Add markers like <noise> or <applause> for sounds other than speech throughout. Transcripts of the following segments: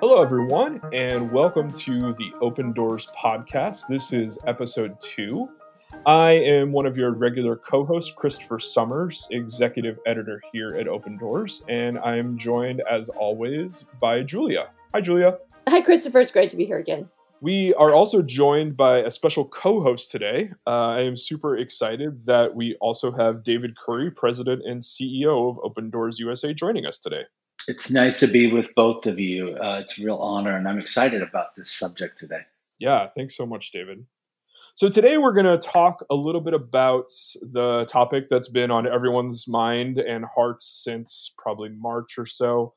Hello, everyone, and welcome to the Open Doors podcast. This is episode two. I am one of your regular co hosts, Christopher Summers, executive editor here at Open Doors, and I am joined, as always, by Julia. Hi, Julia. Hi, Christopher. It's great to be here again. We are also joined by a special co host today. Uh, I am super excited that we also have David Curry, president and CEO of Open Doors USA, joining us today. It's nice to be with both of you. Uh, it's a real honor, and I'm excited about this subject today. Yeah, thanks so much, David. So, today we're going to talk a little bit about the topic that's been on everyone's mind and hearts since probably March or so,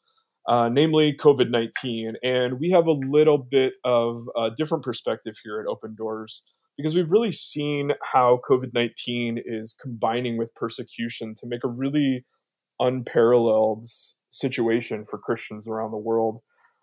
uh, namely COVID 19. And we have a little bit of a different perspective here at Open Doors because we've really seen how COVID 19 is combining with persecution to make a really unparalleled situation for Christians around the world.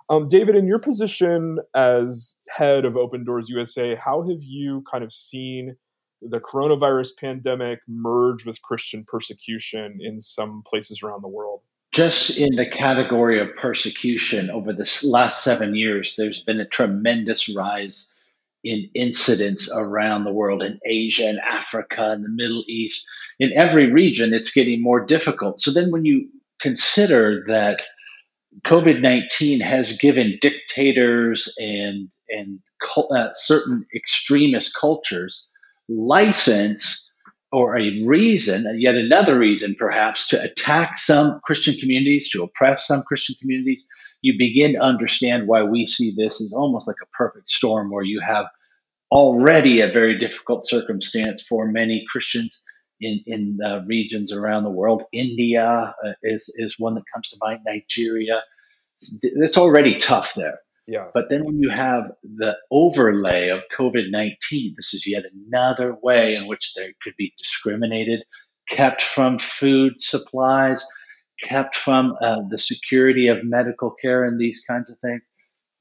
Um, David, in your position as head of Open Doors USA, how have you kind of seen the coronavirus pandemic merge with Christian persecution in some places around the world? Just in the category of persecution over the last seven years, there's been a tremendous rise in incidents around the world in Asia and Africa and the Middle East. In every region, it's getting more difficult. So then when you consider that COVID 19 has given dictators and, and uh, certain extremist cultures license or a reason, yet another reason perhaps, to attack some Christian communities, to oppress some Christian communities, you begin to understand why we see this as almost like a perfect storm where you have already a very difficult circumstance for many Christians in, in uh, regions around the world. India uh, is, is one that comes to mind, Nigeria. It's already tough there. Yeah. But then when you have the overlay of COVID 19, this is yet another way in which they could be discriminated, kept from food supplies, kept from uh, the security of medical care and these kinds of things.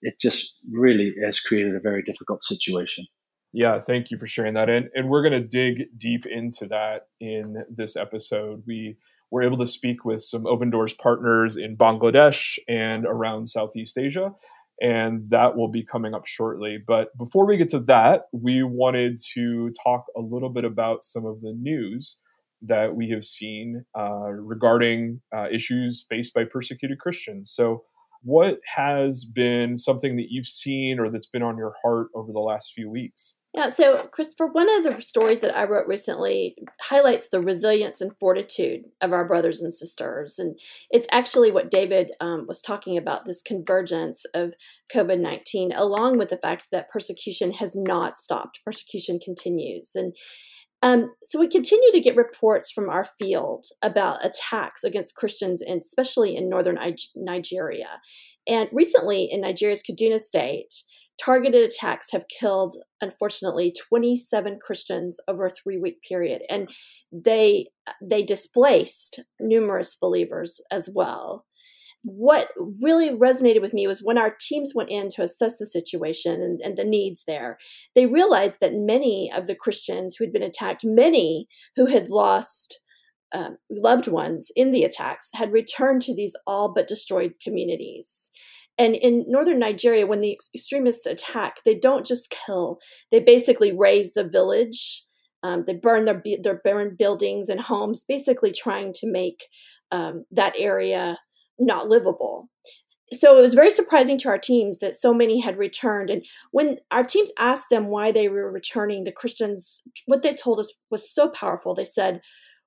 It just really has created a very difficult situation. Yeah, thank you for sharing that. And, and we're going to dig deep into that in this episode. We were able to speak with some Open Doors partners in Bangladesh and around Southeast Asia, and that will be coming up shortly. But before we get to that, we wanted to talk a little bit about some of the news that we have seen uh, regarding uh, issues faced by persecuted Christians. So, what has been something that you've seen or that's been on your heart over the last few weeks? Yeah, so Christopher, one of the stories that I wrote recently highlights the resilience and fortitude of our brothers and sisters. And it's actually what David um, was talking about this convergence of COVID 19, along with the fact that persecution has not stopped. Persecution continues. And um, so we continue to get reports from our field about attacks against Christians, especially in northern Nigeria. And recently in Nigeria's Kaduna state, targeted attacks have killed unfortunately 27 christians over a three week period and they they displaced numerous believers as well. What really resonated with me was when our teams went in to assess the situation and, and the needs there they realized that many of the christians who had been attacked many who had lost um, loved ones in the attacks had returned to these all but destroyed communities and in northern Nigeria, when the extremists attack, they don't just kill; they basically raze the village. Um, they burn their their burn buildings and homes, basically trying to make um, that area not livable. So it was very surprising to our teams that so many had returned. And when our teams asked them why they were returning, the Christians, what they told us was so powerful. They said,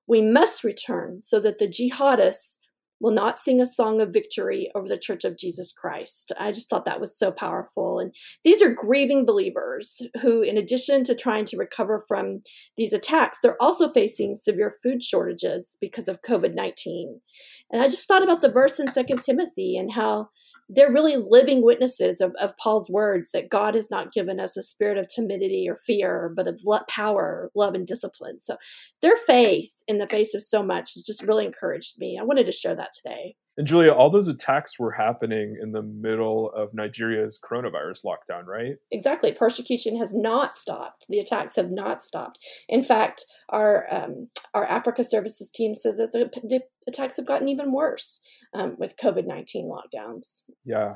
"We must return so that the jihadists will not sing a song of victory over the Church of Jesus Christ. I just thought that was so powerful. And these are grieving believers who, in addition to trying to recover from these attacks, they're also facing severe food shortages because of COVID 19. And I just thought about the verse in Second Timothy and how they're really living witnesses of, of Paul's words that God has not given us a spirit of timidity or fear, but of power, love, and discipline. So their faith in the face of so much has just really encouraged me. I wanted to share that today. And Julia, all those attacks were happening in the middle of Nigeria's coronavirus lockdown, right? Exactly. Persecution has not stopped. The attacks have not stopped. In fact, our um, our Africa Services team says that the, the attacks have gotten even worse um, with COVID nineteen lockdowns. Yeah,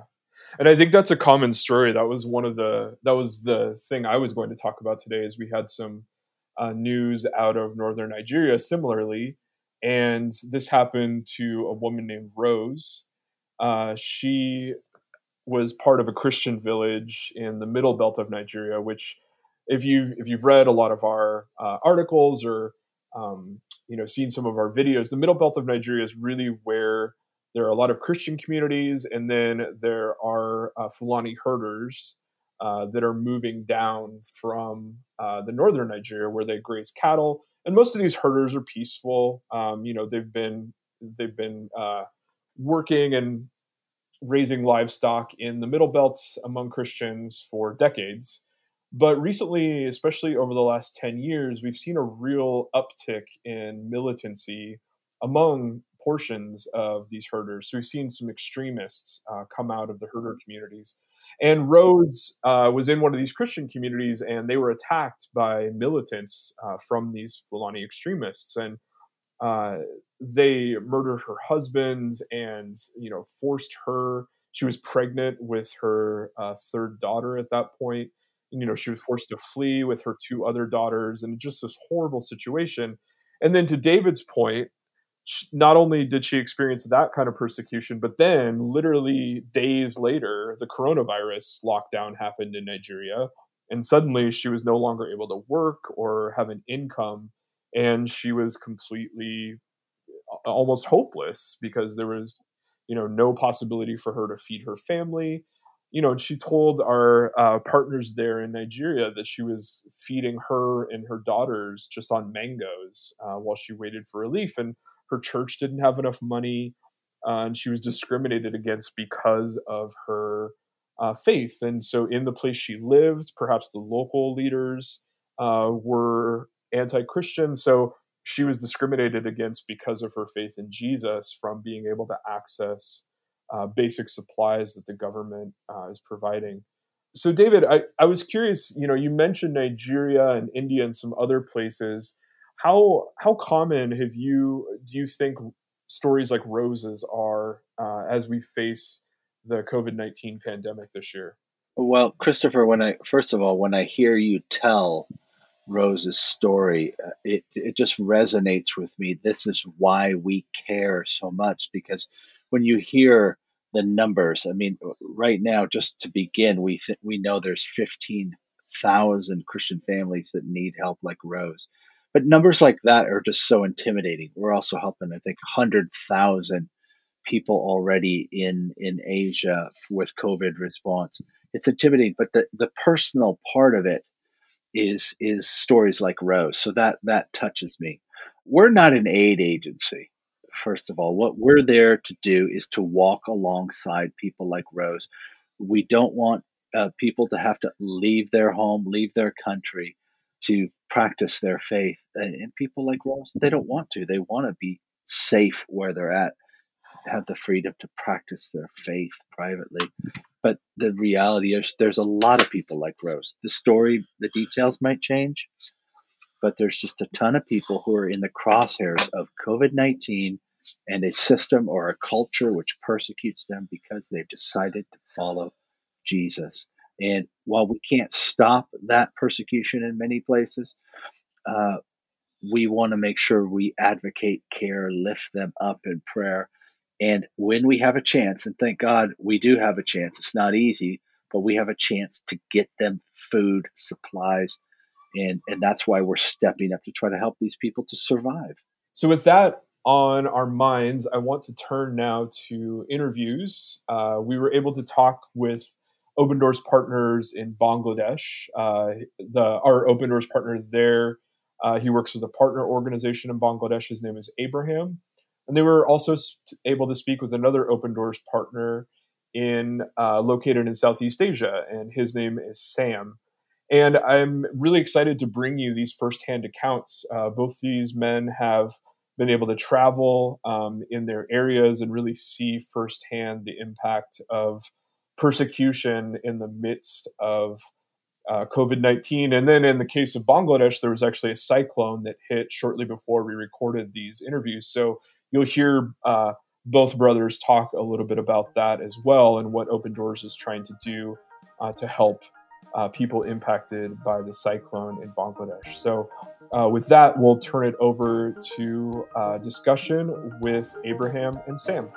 and I think that's a common story. That was one of the that was the thing I was going to talk about today. Is we had some uh, news out of northern Nigeria similarly and this happened to a woman named Rose. Uh, she was part of a Christian village in the middle belt of Nigeria, which, if you if you've read a lot of our uh, articles or um, you know seen some of our videos, the middle belt of Nigeria is really where there are a lot of Christian communities, and then there are uh, Fulani herders uh, that are moving down from uh, the northern Nigeria where they graze cattle and most of these herders are peaceful. Um, you know, they've been they've been uh, working and raising livestock in the Middle belts among Christians for decades. But recently, especially over the last 10 years, we've seen a real uptick in militancy among portions of these herders. So we've seen some extremists uh, come out of the herder communities. And Rose uh, was in one of these Christian communities, and they were attacked by militants uh, from these Fulani extremists, and uh, they murdered her husband, and you know forced her. She was pregnant with her uh, third daughter at that point. And, you know she was forced to flee with her two other daughters, and just this horrible situation. And then to David's point, not only did she experience that kind of persecution, but then literally days later, the coronavirus lockdown happened in Nigeria. And suddenly she was no longer able to work or have an income. And she was completely almost hopeless because there was, you know, no possibility for her to feed her family. You know, and she told our uh, partners there in Nigeria that she was feeding her and her daughters just on mangoes uh, while she waited for relief. And her church didn't have enough money uh, and she was discriminated against because of her uh, faith. And so, in the place she lived, perhaps the local leaders uh, were anti Christian. So, she was discriminated against because of her faith in Jesus from being able to access uh, basic supplies that the government uh, is providing. So, David, I, I was curious, you know, you mentioned Nigeria and India and some other places how how common have you do you think stories like Roses are uh, as we face the COVID nineteen pandemic this year? Well, Christopher, when I first of all, when I hear you tell Rose's story, uh, it it just resonates with me. This is why we care so much because when you hear the numbers, I mean, right now, just to begin, we th- we know there's fifteen thousand Christian families that need help like Rose. But numbers like that are just so intimidating. We're also helping, I think, 100,000 people already in, in Asia with COVID response. It's intimidating, but the, the personal part of it is is stories like Rose. So that that touches me. We're not an aid agency. First of all, what we're there to do is to walk alongside people like Rose. We don't want uh, people to have to leave their home, leave their country to practice their faith. Uh, and people like Rose, they don't want to. They want to be safe where they're at, have the freedom to practice their faith privately. But the reality is, there's a lot of people like Rose. The story, the details might change, but there's just a ton of people who are in the crosshairs of COVID 19 and a system or a culture which persecutes them because they've decided to follow Jesus. And while we can't stop that persecution in many places, uh, we want to make sure we advocate care, lift them up in prayer. And when we have a chance, and thank God we do have a chance, it's not easy, but we have a chance to get them food, supplies, and, and that's why we're stepping up to try to help these people to survive. So, with that on our minds, I want to turn now to interviews. Uh, we were able to talk with Open Doors partners in Bangladesh. Uh, the our Open Doors partner there, uh, he works with a partner organization in Bangladesh. His name is Abraham, and they were also able to speak with another Open Doors partner in uh, located in Southeast Asia, and his name is Sam. And I'm really excited to bring you these firsthand accounts. Uh, both these men have been able to travel um, in their areas and really see firsthand the impact of persecution in the midst of uh, COVID 19. And then in the case of Bangladesh, there was actually a cyclone that hit shortly before we recorded these interviews. So you'll hear uh, both brothers talk a little bit about that as well and what Open Doors is trying to do uh, to help uh, people impacted by the cyclone in Bangladesh. So, uh, with that, we'll turn it over to uh, discussion with Abraham and Sam.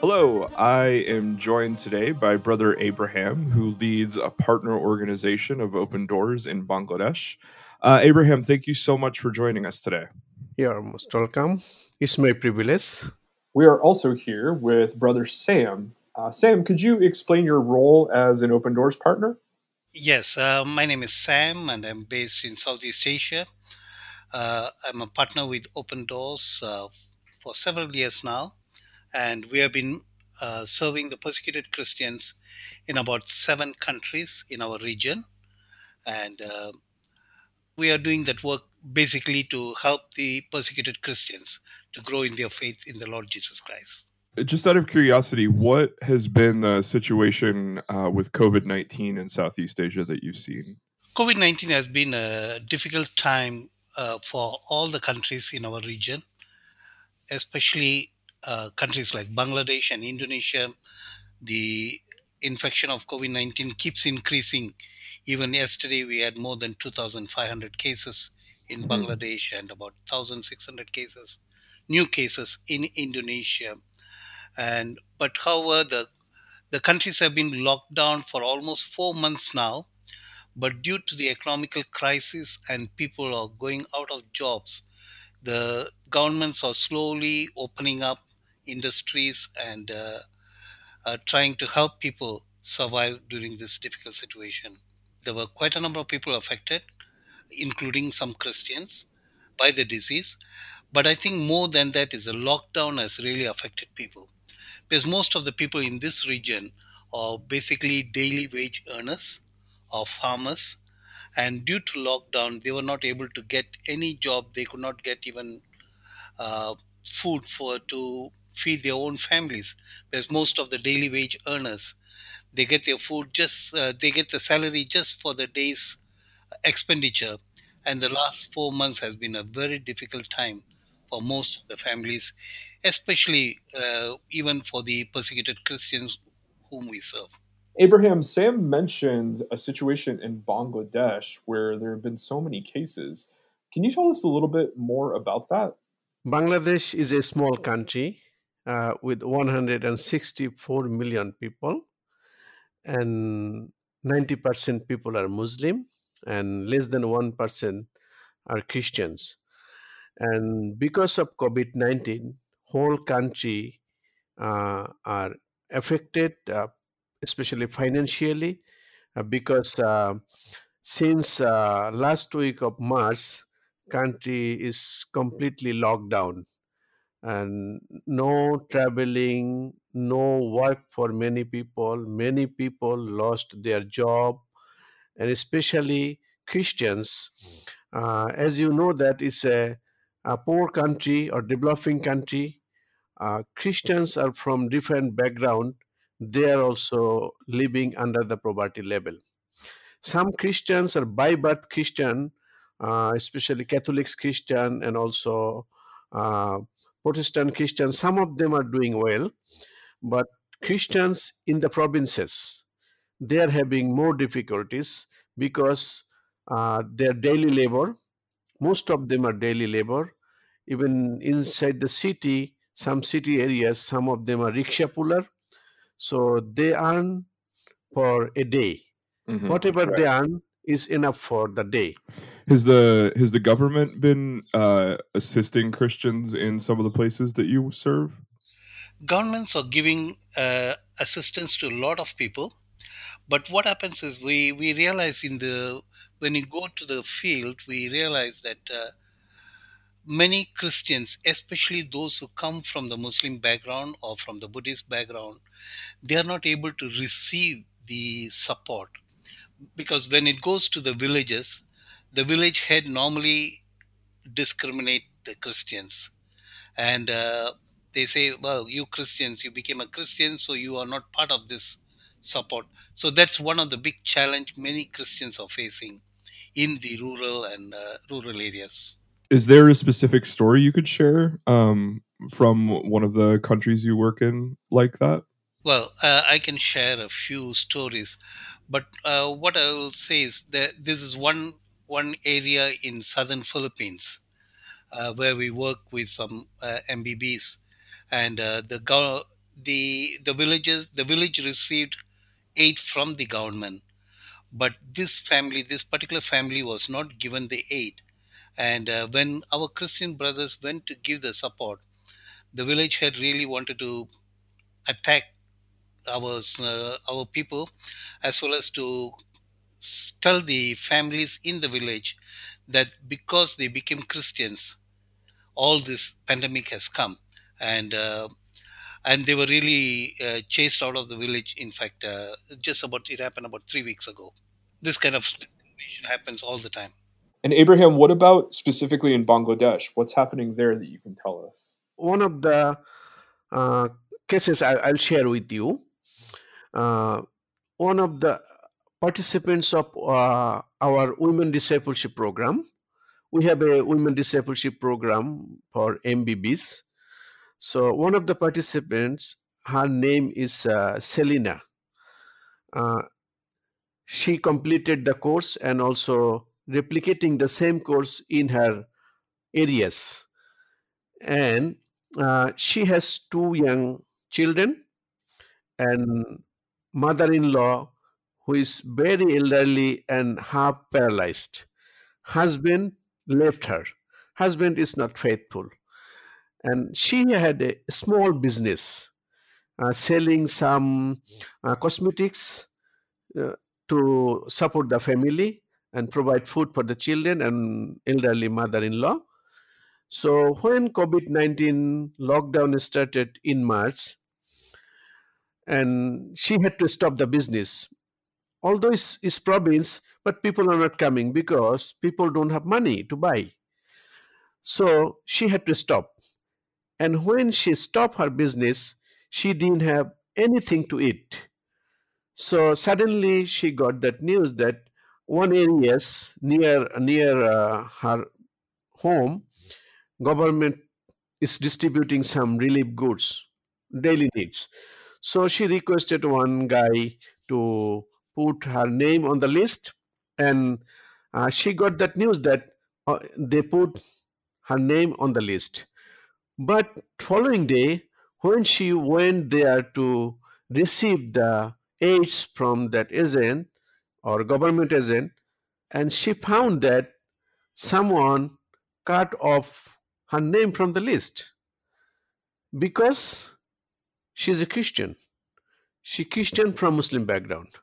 Hello, I am joined today by Brother Abraham, who leads a partner organization of Open Doors in Bangladesh. Uh, Abraham, thank you so much for joining us today. You're most welcome. It's my privilege. We are also here with Brother Sam. Uh, Sam, could you explain your role as an Open Doors partner? Yes, uh, my name is Sam, and I'm based in Southeast Asia. Uh, I'm a partner with Open Doors uh, for several years now, and we have been uh, serving the persecuted Christians in about seven countries in our region. And uh, we are doing that work basically to help the persecuted Christians to grow in their faith in the Lord Jesus Christ. Just out of curiosity, what has been the situation uh, with COVID 19 in Southeast Asia that you've seen? COVID 19 has been a difficult time uh, for all the countries in our region, especially uh, countries like Bangladesh and Indonesia. The infection of COVID 19 keeps increasing. Even yesterday, we had more than 2,500 cases in mm-hmm. Bangladesh and about 1,600 cases, new cases in Indonesia. And but however, the the countries have been locked down for almost four months now. But due to the economical crisis and people are going out of jobs, the governments are slowly opening up industries and uh, uh, trying to help people survive during this difficult situation. There were quite a number of people affected, including some Christians, by the disease. But I think more than that is the lockdown has really affected people. Because most of the people in this region are basically daily wage earners or farmers. And due to lockdown, they were not able to get any job. They could not get even uh, food for to feed their own families. Because most of the daily wage earners, they get their food just uh, they get the salary just for the day's expenditure and the last four months has been a very difficult time for most of the families, especially uh, even for the persecuted Christians whom we serve. Abraham, Sam mentioned a situation in Bangladesh where there have been so many cases. Can you tell us a little bit more about that? Bangladesh is a small country uh, with 164 million people, and 90% people are Muslim and less than 1% are Christians. And because of COVID 19, whole country uh, are affected, uh, especially financially, uh, because uh, since uh, last week of March, country is completely locked down and no traveling no work for many people many people lost their job and especially Christians. Uh, as you know, that is a, a poor country or developing country. Uh, Christians are from different background. They are also living under the poverty level. Some Christians are by birth Christian, uh, especially Catholics Christian and also uh, Protestant Christians. Some of them are doing well, but Christians in the provinces, they are having more difficulties because uh, their daily labor, most of them are daily labor. Even inside the city, some city areas, some of them are rickshaw puller. So they earn for a day. Mm-hmm. Whatever right. they earn is enough for the day. Has the has the government been uh, assisting Christians in some of the places that you serve? Governments are giving uh, assistance to a lot of people but what happens is we we realize in the when you go to the field, we realize that uh, many Christians, especially those who come from the Muslim background or from the Buddhist background, they are not able to receive the support because when it goes to the villages, the village head normally discriminate the Christians, and uh, they say, "Well, you Christians, you became a Christian, so you are not part of this support." So that's one of the big challenge many Christians are facing in the rural and uh, rural areas. Is there a specific story you could share um, from one of the countries you work in like that? Well, uh, I can share a few stories, but uh, what I will say is that this is one one area in southern Philippines uh, where we work with some uh, MBBs, and uh, the go- the the villages the village received aid from the government, but this family, this particular family, was not given the aid, and uh, when our Christian brothers went to give the support, the village had really wanted to attack our uh, our people, as well as to tell the families in the village that because they became Christians, all this pandemic has come, and uh, and they were really uh, chased out of the village. In fact, uh, just about it happened about three weeks ago. This kind of discrimination happens all the time. And Abraham, what about specifically in Bangladesh? What's happening there that you can tell us? One of the uh, cases I, will share with you. Uh, one of the participants of uh, our women discipleship program. We have a women discipleship program for MBBs. So one of the participants, her name is uh, Selina. Uh, she completed the course and also replicating the same course in her areas. And uh, she has two young children and mother-in-law who is very elderly and half paralyzed. Husband left her. Husband is not faithful. And she had a small business uh, selling some uh, cosmetics uh, to support the family and provide food for the children and elderly mother in law. So, when COVID 19 lockdown started in March, and she had to stop the business although it's, it's province, but people are not coming because people don't have money to buy. So she had to stop. And when she stopped her business, she didn't have anything to eat. So suddenly she got that news that one areas near near uh, her home, government is distributing some relief goods, daily needs. So she requested one guy to put her name on the list. And uh, she got that news that uh, they put her name on the list. But following day when she went there to receive the aids from that agent or government agent and she found that someone cut off her name from the list. Because she's a christian. She christian from muslim background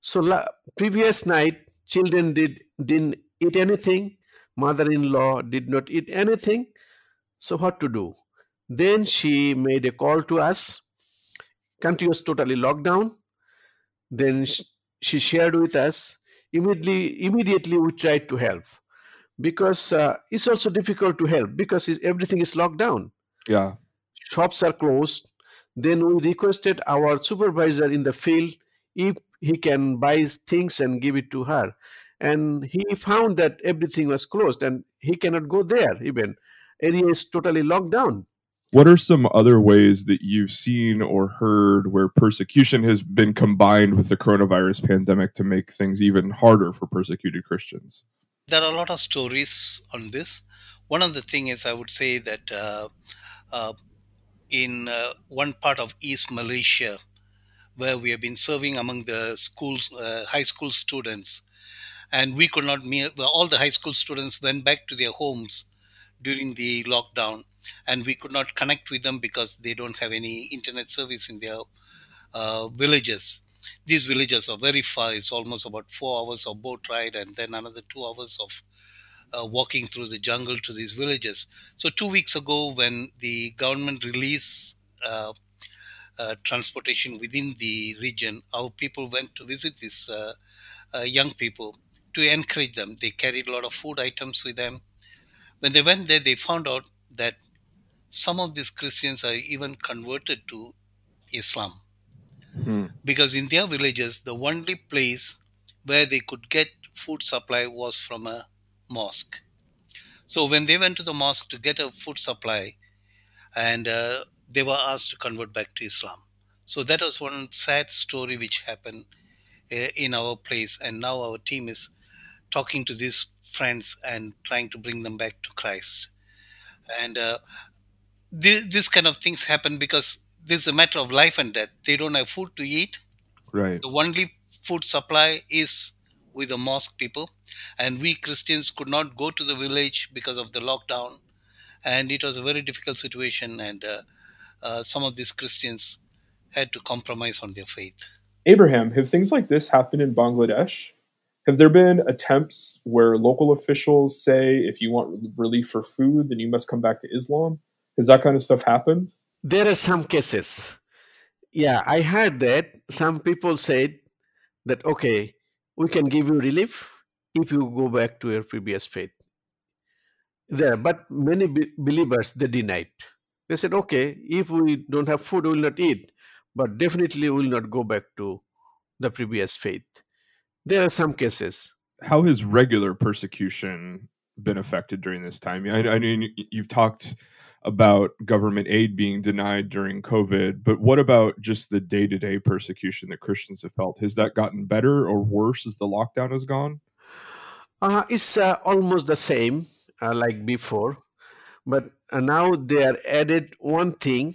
so la- previous night, children did didn't eat anything. Mother-in-law did not eat anything. So what to do? Then she made a call to us. Country was totally locked down. Then she shared with us. Immediately, immediately we tried to help because uh, it's also difficult to help because everything is locked down. Yeah, shops are closed. Then we requested our supervisor in the field if he can buy things and give it to her. And he found that everything was closed and he cannot go there even. Area is totally locked down. What are some other ways that you've seen or heard where persecution has been combined with the coronavirus pandemic to make things even harder for persecuted christians? There are a lot of stories on this. One of the things is i would say that uh, uh, in uh, one part of east malaysia where we have been serving among the schools, uh, high school students. And we could not meet, well, all the high school students went back to their homes during the lockdown, and we could not connect with them because they don't have any internet service in their uh, villages. These villages are very far, it's almost about four hours of boat ride, and then another two hours of uh, walking through the jungle to these villages. So, two weeks ago, when the government released uh, transportation within the region, our people went to visit these uh, uh, young people to encourage them. They carried a lot of food items with them. When they went there, they found out that some of these Christians are even converted to Islam. Hmm. Because in their villages, the only place where they could get food supply was from a mosque. So when they went to the mosque to get a food supply, and uh, they were asked to convert back to Islam. So that was one sad story which happened uh, in our place, and now our team is talking to these friends and trying to bring them back to Christ. And uh, this, this kind of things happen because this is a matter of life and death. They don't have food to eat. Right. The only food supply is with the mosque people, and we Christians could not go to the village because of the lockdown, and it was a very difficult situation. And uh, uh, some of these Christians had to compromise on their faith. Abraham, have things like this happened in Bangladesh? Have there been attempts where local officials say if you want relief for food, then you must come back to Islam? Has that kind of stuff happened? There are some cases. Yeah, I heard that some people said that, okay, we can give you relief if you go back to your previous faith. There, but many be- believers they denied. They said, okay, if we don't have food, we will not eat, but definitely we will not go back to the previous faith. There are some cases. How has regular persecution been affected during this time? I, I mean, you've talked about government aid being denied during COVID, but what about just the day to day persecution that Christians have felt? Has that gotten better or worse as the lockdown has gone? Uh, it's uh, almost the same uh, like before, but uh, now they are added one thing.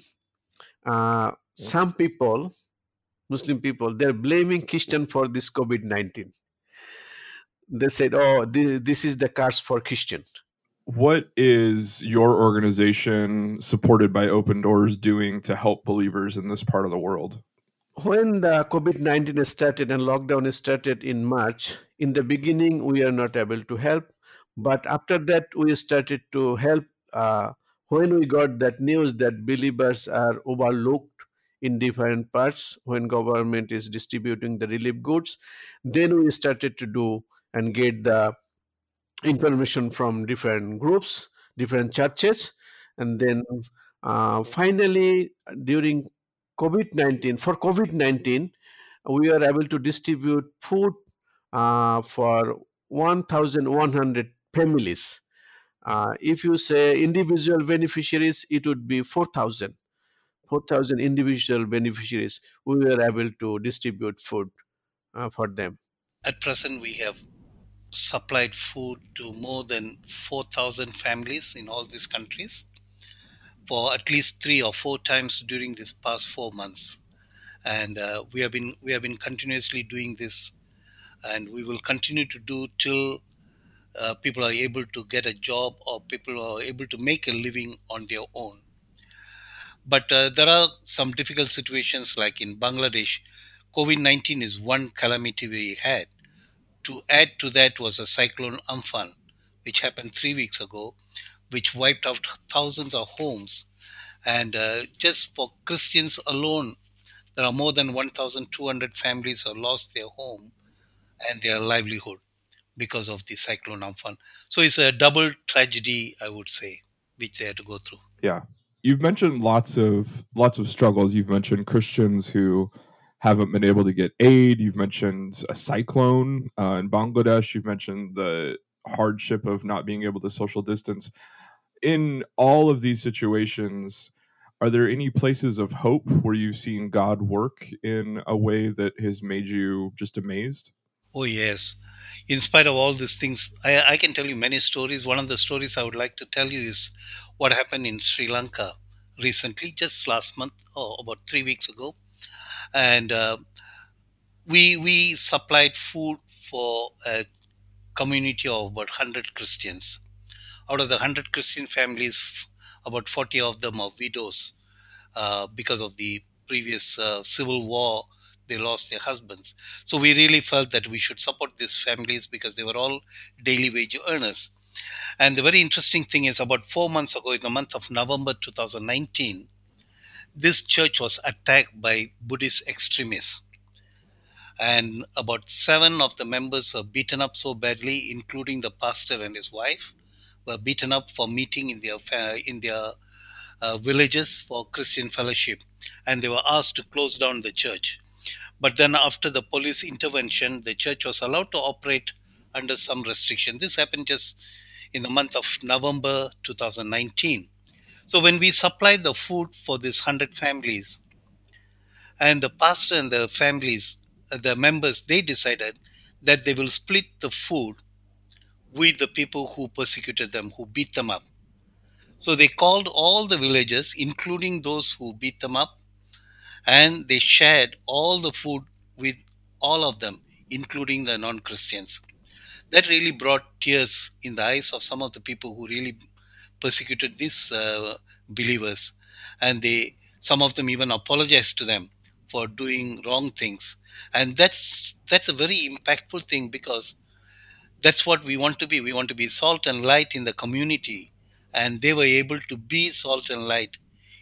Uh, some people, Muslim people, they're blaming Christian for this COVID nineteen. They said, "Oh, this, this is the curse for Christian." What is your organization supported by Open Doors doing to help believers in this part of the world? when the COVID 19 started and lockdown started in March, in the beginning, we are not able to help. But after that, we started to help uh, when we got that news that believers are overlooked in different parts when government is distributing the relief goods then we started to do and get the information from different groups different churches. And then uh, finally during covid-19 for covid-19 we are able to distribute food uh, for 1100 families uh, if you say individual beneficiaries it would be 4000 4000 individual beneficiaries we were able to distribute food uh, for them At present, we have supplied food to more than 4,000 families in all these countries for at least three or four times during this past four months. And uh, we have been we have been continuously doing this, and we will continue to do till uh, people are able to get a job or people are able to make a living on their own. But uh, there are some difficult situations, like in Bangladesh. COVID 19 is one calamity we had. To add to that was a cyclone Amphan, which happened three weeks ago, which wiped out thousands of homes. And uh, just for Christians alone, there are more than 1,200 families who lost their home and their livelihood because of the cyclone Amphan. So it's a double tragedy, I would say, which they had to go through. Yeah. You've mentioned lots of lots of struggles. You've mentioned Christians who haven't been able to get aid. You've mentioned a cyclone uh, in Bangladesh. You've mentioned the hardship of not being able to social distance. In all of these situations, are there any places of hope where you've seen God work in a way that has made you just amazed? Oh, yes. In spite of all these things, I, I can tell you many stories. One of the stories I would like to tell you is what happened in Sri Lanka recently, just last month or about three weeks ago. And uh, we, we supplied food for a community of about 100 Christians. Out of the 100 Christian families, about 40 of them are widows uh, because of the previous uh, civil war. They lost their husbands. So we really felt that we should support these families because they were all daily wage earners. And the very interesting thing is, about four months ago, in the month of November 2019, this church was attacked by Buddhist extremists. and about seven of the members were beaten up so badly, including the pastor and his wife, were beaten up for meeting in their in their uh, villages for Christian fellowship, and they were asked to close down the church. But then, after the police intervention, the church was allowed to operate under some restriction. This happened just in the month of November 2019. So, when we supplied the food for these 100 families, and the pastor and the families uh, the members, they decided that they will split the food with the people who persecuted them, who beat them up. So they called all the villagers, including those who beat them up, and they shared all the food with all of them, including the non Christians. That really brought tears in the eyes of some of the people who really persecuted these uh, believers. And they, some of them even apologized to them for doing wrong things and that's that's a very impactful thing because that's what we want to be we want to be salt and light in the community and they were able to be salt and light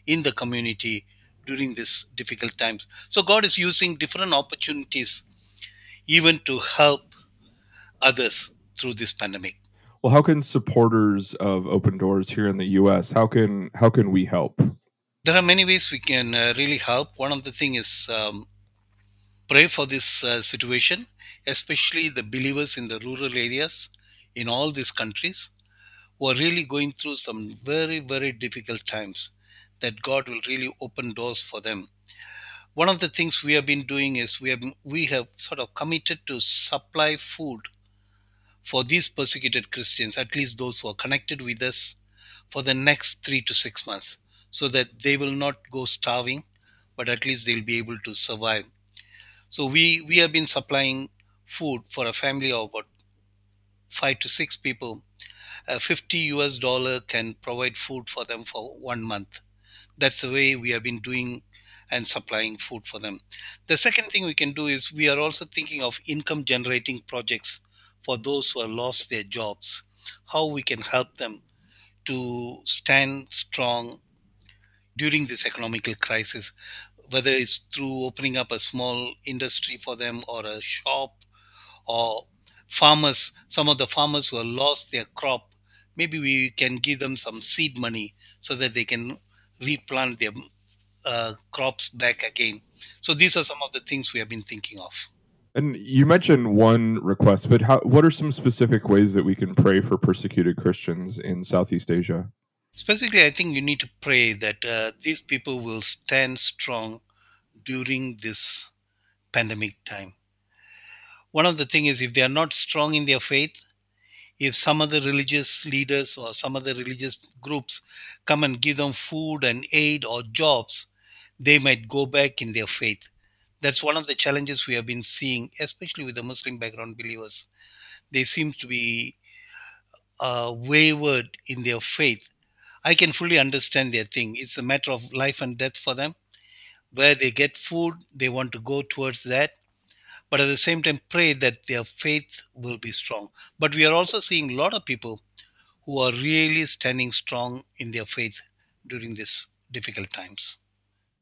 in the community during these difficult times so god is using different opportunities even to help others through this pandemic well how can supporters of open doors here in the us how can how can we help there are many ways we can uh, really help. One of the thing is um, pray for this uh, situation, especially the believers in the rural areas in all these countries who are really going through some very very difficult times. That God will really open doors for them. One of the things we have been doing is we have we have sort of committed to supply food for these persecuted Christians, at least those who are connected with us, for the next three to six months so that they will not go starving, but at least they'll be able to survive. So we, we have been supplying food for a family of about five to six people. A 50 US dollar can provide food for them for one month. That's the way we have been doing and supplying food for them. The second thing we can do is we are also thinking of income generating projects for those who have lost their jobs, how we can help them to stand strong during this economical crisis, whether it's through opening up a small industry for them or a shop or farmers, some of the farmers who have lost their crop, maybe we can give them some seed money so that they can replant their uh, crops back again. So these are some of the things we have been thinking of. And you mentioned one request, but how, what are some specific ways that we can pray for persecuted Christians in Southeast Asia? Specifically, I think you need to pray that uh, these people will stand strong during this pandemic time. One of the things is if they are not strong in their faith, if some other religious leaders or some other religious groups come and give them food and aid or jobs, they might go back in their faith. That's one of the challenges we have been seeing, especially with the Muslim background believers. They seem to be uh, wayward in their faith I can fully understand their thing. It's a matter of life and death for them. Where they get food, they want to go towards that. But at the same time, pray that their faith will be strong. But we are also seeing a lot of people who are really standing strong in their faith during these difficult times.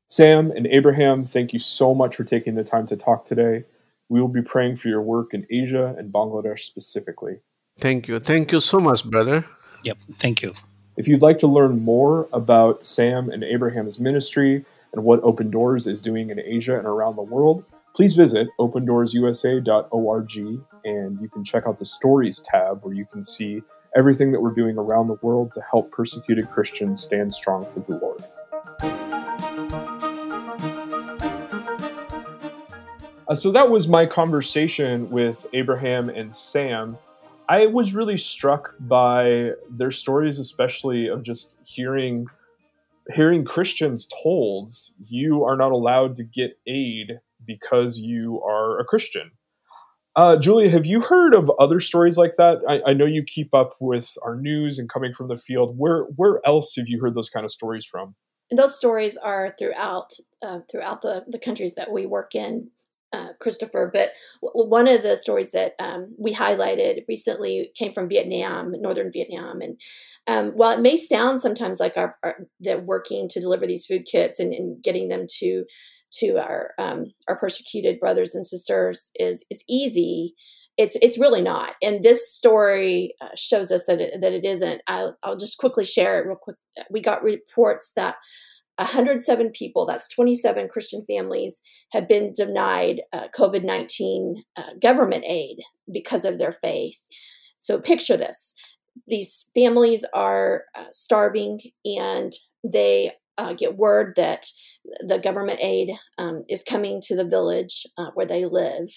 Sam and Abraham, thank you so much for taking the time to talk today. We will be praying for your work in Asia and Bangladesh specifically. Thank you. Thank you so much, brother. Yep. Thank you. If you'd like to learn more about Sam and Abraham's ministry and what Open Doors is doing in Asia and around the world, please visit opendoorsusa.org and you can check out the Stories tab where you can see everything that we're doing around the world to help persecuted Christians stand strong for the Lord. Uh, so that was my conversation with Abraham and Sam. I was really struck by their stories, especially of just hearing hearing Christians told you are not allowed to get aid because you are a Christian. Uh, Julia, have you heard of other stories like that? I, I, know you keep up with our news and coming from the field. Where where else have you heard those kind of stories from? Those stories are throughout uh, throughout the, the countries that we work in uh, Christopher, but w- one of the stories that um, we highlighted recently came from Vietnam, northern Vietnam, and um, while it may sound sometimes like our, our, that working to deliver these food kits and, and getting them to to our um, our persecuted brothers and sisters is is easy. It's it's really not. And this story uh, shows us that it, that it isn't. I'll, I'll just quickly share it real quick. We got reports that 107 people that's 27 christian families have been denied uh, covid-19 uh, government aid because of their faith. So picture this. These families are uh, starving and they uh, get word that the government aid um, is coming to the village uh, where they live.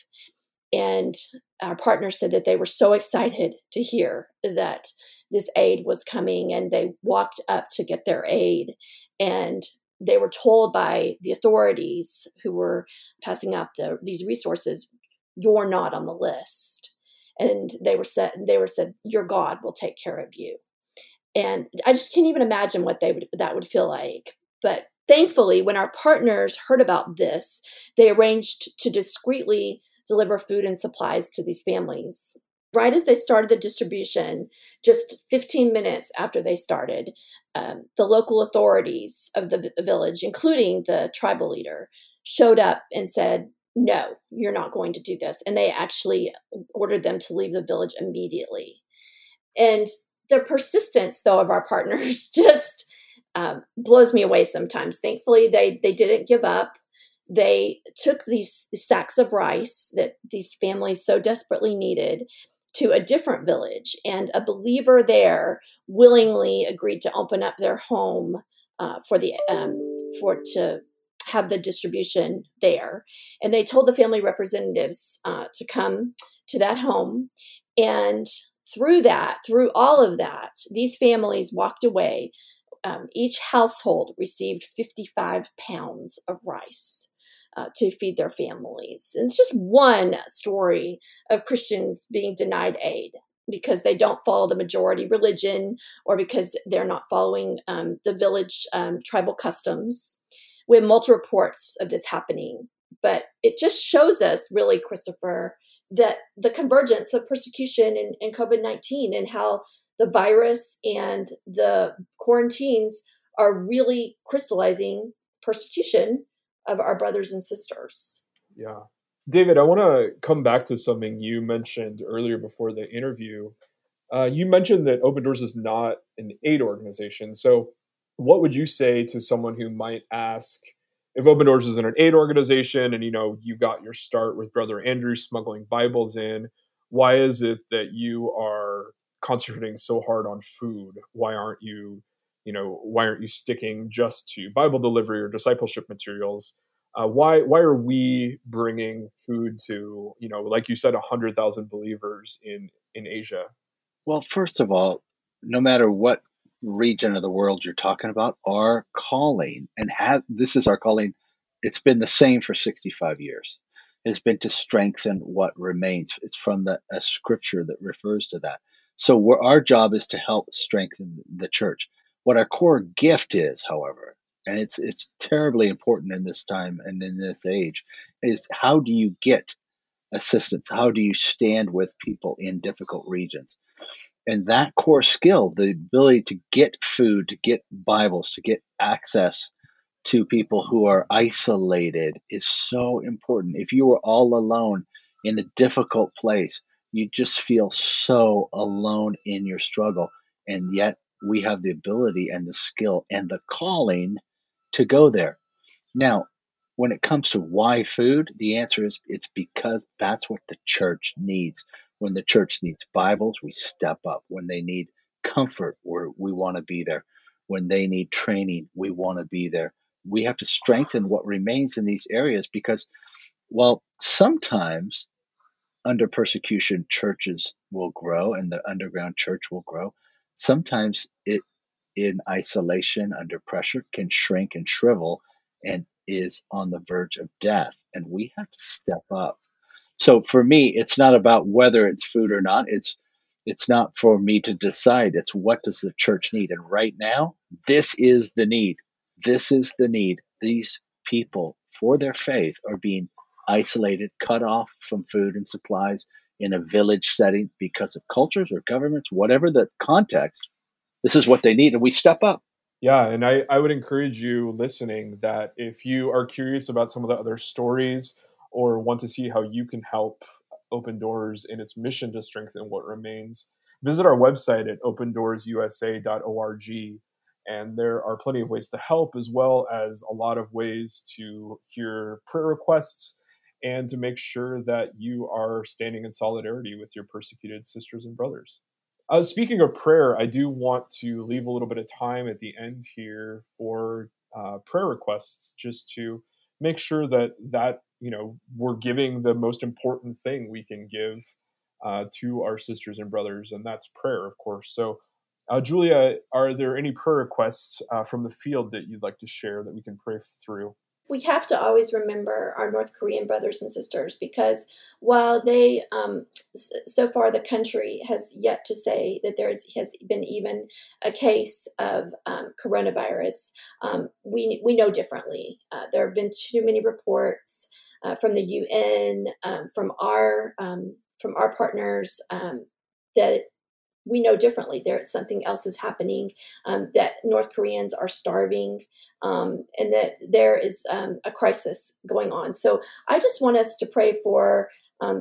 And our partner said that they were so excited to hear that this aid was coming and they walked up to get their aid. And they were told by the authorities who were passing out the, these resources you're not on the list. And they were said they were said your god will take care of you and i just can't even imagine what they would that would feel like but thankfully when our partners heard about this they arranged to discreetly deliver food and supplies to these families. Right as they started the distribution, just 15 minutes after they started, um, the local authorities of the village, including the tribal leader, showed up and said, No, you're not going to do this. And they actually ordered them to leave the village immediately. And the persistence, though, of our partners <laughs> just um, blows me away sometimes. Thankfully, they they didn't give up. They took these sacks of rice that these families so desperately needed to a different village and a believer there willingly agreed to open up their home uh, for the um, for to have the distribution there. And they told the family representatives uh, to come to that home. And through that through all of that these families walked away um, each household received 55 pounds of rice uh, to feed their families. And it's just one story of Christians being denied aid because they don't follow the majority religion or because they're not following um, the village um, tribal customs. We have multiple reports of this happening, but it just shows us, really, Christopher, that the convergence of persecution and, and COVID 19 and how the virus and the quarantines are really crystallizing persecution of our brothers and sisters. Yeah. David, I want to come back to something you mentioned earlier before the interview. Uh, you mentioned that Open Doors is not an aid organization. So, what would you say to someone who might ask if Open Doors is an aid organization and you know you got your start with Brother Andrew smuggling Bibles in? Why is it that you are concentrating so hard on food? Why aren't you you know why aren't you sticking just to bible delivery or discipleship materials uh, why why are we bringing food to you know like you said 100000 believers in in asia well first of all no matter what region of the world you're talking about our calling and have this is our calling it's been the same for 65 years. Has been to strengthen what remains. It's from the a scripture that refers to that. So our job is to help strengthen the church. What our core gift is, however, and it's it's terribly important in this time and in this age, is how do you get assistance? How do you stand with people in difficult regions? And that core skill, the ability to get food, to get Bibles, to get access to people who are isolated is so important. If you were all alone in a difficult place, you just feel so alone in your struggle. And yet we have the ability and the skill and the calling to go there. Now, when it comes to why food, the answer is it's because that's what the church needs. When the church needs Bibles, we step up. When they need comfort, we we want to be there. When they need training, we want to be there. We have to strengthen what remains in these areas because, well, sometimes under persecution, churches will grow and the underground church will grow sometimes it in isolation under pressure can shrink and shrivel and is on the verge of death and we have to step up so for me it's not about whether it's food or not it's it's not for me to decide it's what does the church need and right now this is the need this is the need these people for their faith are being isolated cut off from food and supplies in a village setting because of cultures or governments, whatever the context, this is what they need. And we step up. Yeah, and I, I would encourage you listening that if you are curious about some of the other stories or want to see how you can help Open Doors in its mission to strengthen what remains, visit our website at opendoorsusa.org. And there are plenty of ways to help, as well as a lot of ways to hear prayer requests and to make sure that you are standing in solidarity with your persecuted sisters and brothers. Uh, speaking of prayer, I do want to leave a little bit of time at the end here for uh, prayer requests, just to make sure that that you know we're giving the most important thing we can give uh, to our sisters and brothers, and that's prayer, of course. So, uh, Julia, are there any prayer requests uh, from the field that you'd like to share that we can pray through? we have to always remember our North Korean brothers and sisters because while they, um, so far, the country has yet to say that there has been even a case of um, coronavirus, um, we we know differently. Uh, there have been too many reports uh, from the UN, um, from our um, from our partners um, that we know differently. There, something else is happening. Um, that North Koreans are starving, and that there is a crisis going on. So I just want us to pray for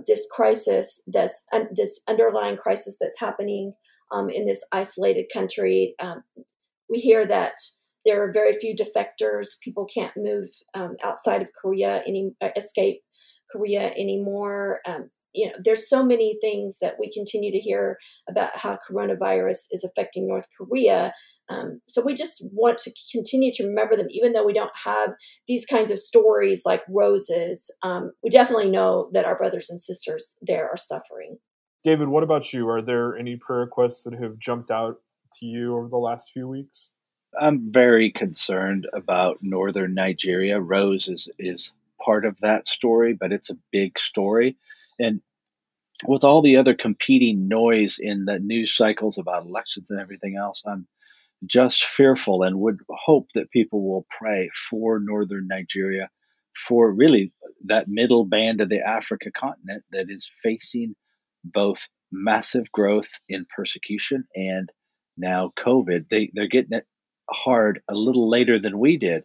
this crisis, this uh, this underlying crisis that's happening in this isolated country. We hear that there are very few defectors. People can't move outside of Korea any uh, escape Korea anymore. Um, you know, there's so many things that we continue to hear about how coronavirus is affecting North Korea. Um, so we just want to continue to remember them, even though we don't have these kinds of stories like Rose's. Um, we definitely know that our brothers and sisters there are suffering. David, what about you? Are there any prayer requests that have jumped out to you over the last few weeks? I'm very concerned about northern Nigeria. Rose is is part of that story, but it's a big story. And with all the other competing noise in the news cycles about elections and everything else, I'm just fearful and would hope that people will pray for northern Nigeria, for really that middle band of the Africa continent that is facing both massive growth in persecution and now COVID. They they're getting it hard a little later than we did,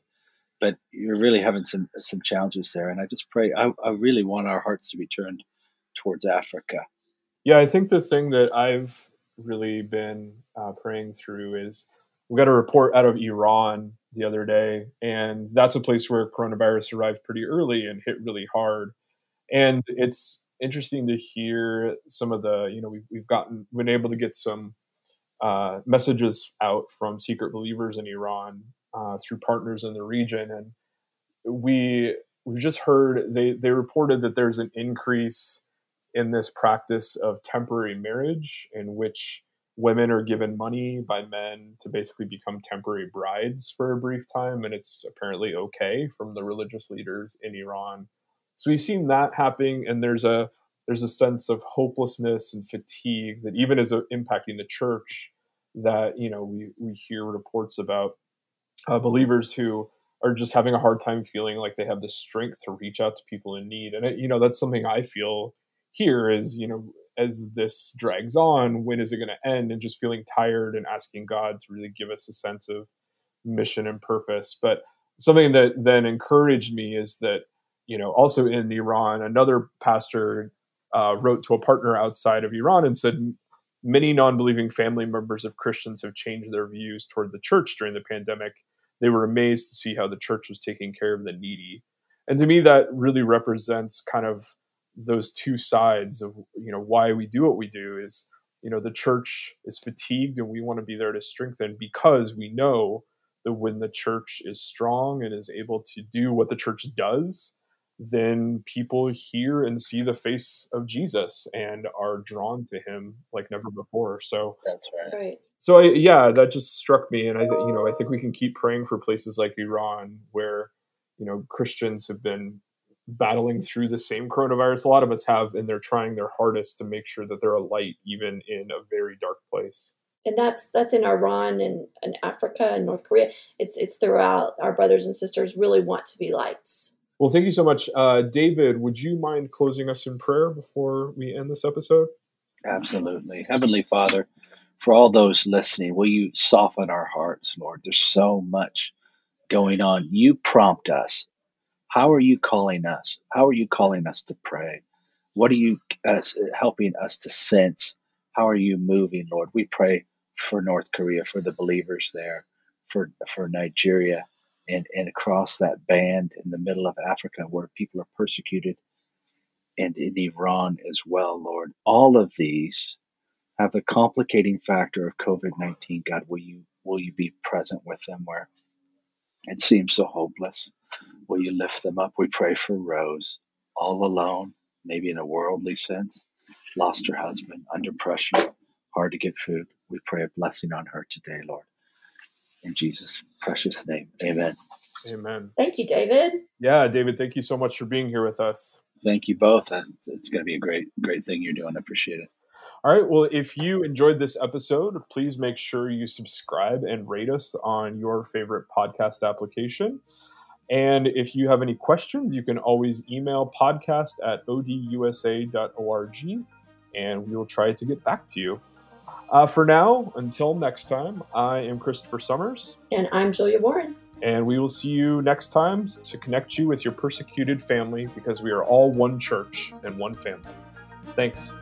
but you're really having some some challenges there. And I just pray I, I really want our hearts to be turned towards Africa. Yeah, I think the thing that I've really been uh, praying through is we got a report out of Iran the other day, and that's a place where coronavirus arrived pretty early and hit really hard. And it's interesting to hear some of the, you know, we've, we've gotten, been able to get some uh, messages out from secret believers in Iran uh, through partners in the region. And we, we just heard, they, they reported that there's an increase in this practice of temporary marriage in which women are given money by men to basically become temporary brides for a brief time and it's apparently okay from the religious leaders in Iran. So we've seen that happening and there's a there's a sense of hopelessness and fatigue that even is uh, impacting the church that you know we we hear reports about uh, believers who are just having a hard time feeling like they have the strength to reach out to people in need. And it, you know that's something I feel here is you know as this drags on when is it going to end? And just feeling tired and asking god to really give us a sense of mission and purpose. But something that then encouraged me is that you know also in iran another pastor uh, wrote to a partner outside of iran and said many non-believing family members of christians have changed their views toward the church during the pandemic. They were amazed to see how the church was taking care of the needy. And to me that really represents kind of those two sides of you know why we do what we do is you know the church is fatigued and we want to be there to strengthen because we know that when the church is strong and is able to do what the church does then people hear and see the face of Jesus and are drawn to him like never before. So that's right. Right. So I, yeah, that just struck me, and I, you know, I think we can keep praying for places like Iran where, you know, Christians have been battling through the same coronavirus a lot of us have and they're trying their hardest to make sure that they're a light even in a very dark place and that's that's in iran and, and africa and north korea it's it's throughout our brothers and sisters really want to be lights well thank you so much uh, david would you mind closing us in prayer before we end this episode absolutely heavenly father For all those listening, will you soften our hearts, Lord? There's so much going on. You prompt us. How are you calling us? How are you calling us to pray? What are you uh, helping us to sense? How are you moving, Lord? We pray for North Korea, for the believers there, for for Nigeria, and, and across that band in the middle of Africa where people are persecuted, and in Iran as well, Lord. All of these have the complicating factor of COVID nineteen. God, will you will you be present with them where it seems so hopeless? Will you lift them up? We pray for Rose, all alone, maybe in a worldly sense, lost her husband, under pressure, hard to get food. We pray a blessing on her today, Lord. In Jesus' precious name, amen. Amen. Thank you, David. Yeah, David, thank you so much for being here with us. Thank you both. Uh, it's, it's going to be a great, great thing you're doing. I appreciate it. All right. Well, if you enjoyed this episode, please make sure you subscribe and rate us on your favorite podcast application. And if you have any questions, you can always email podcast at odusa.org and we will try to get back to you. Uh, for now, until next time, I am Christopher Summers. And I'm Julia Warren. And we will see you next time to connect you with your persecuted family because we are all one church and one family. Thanks.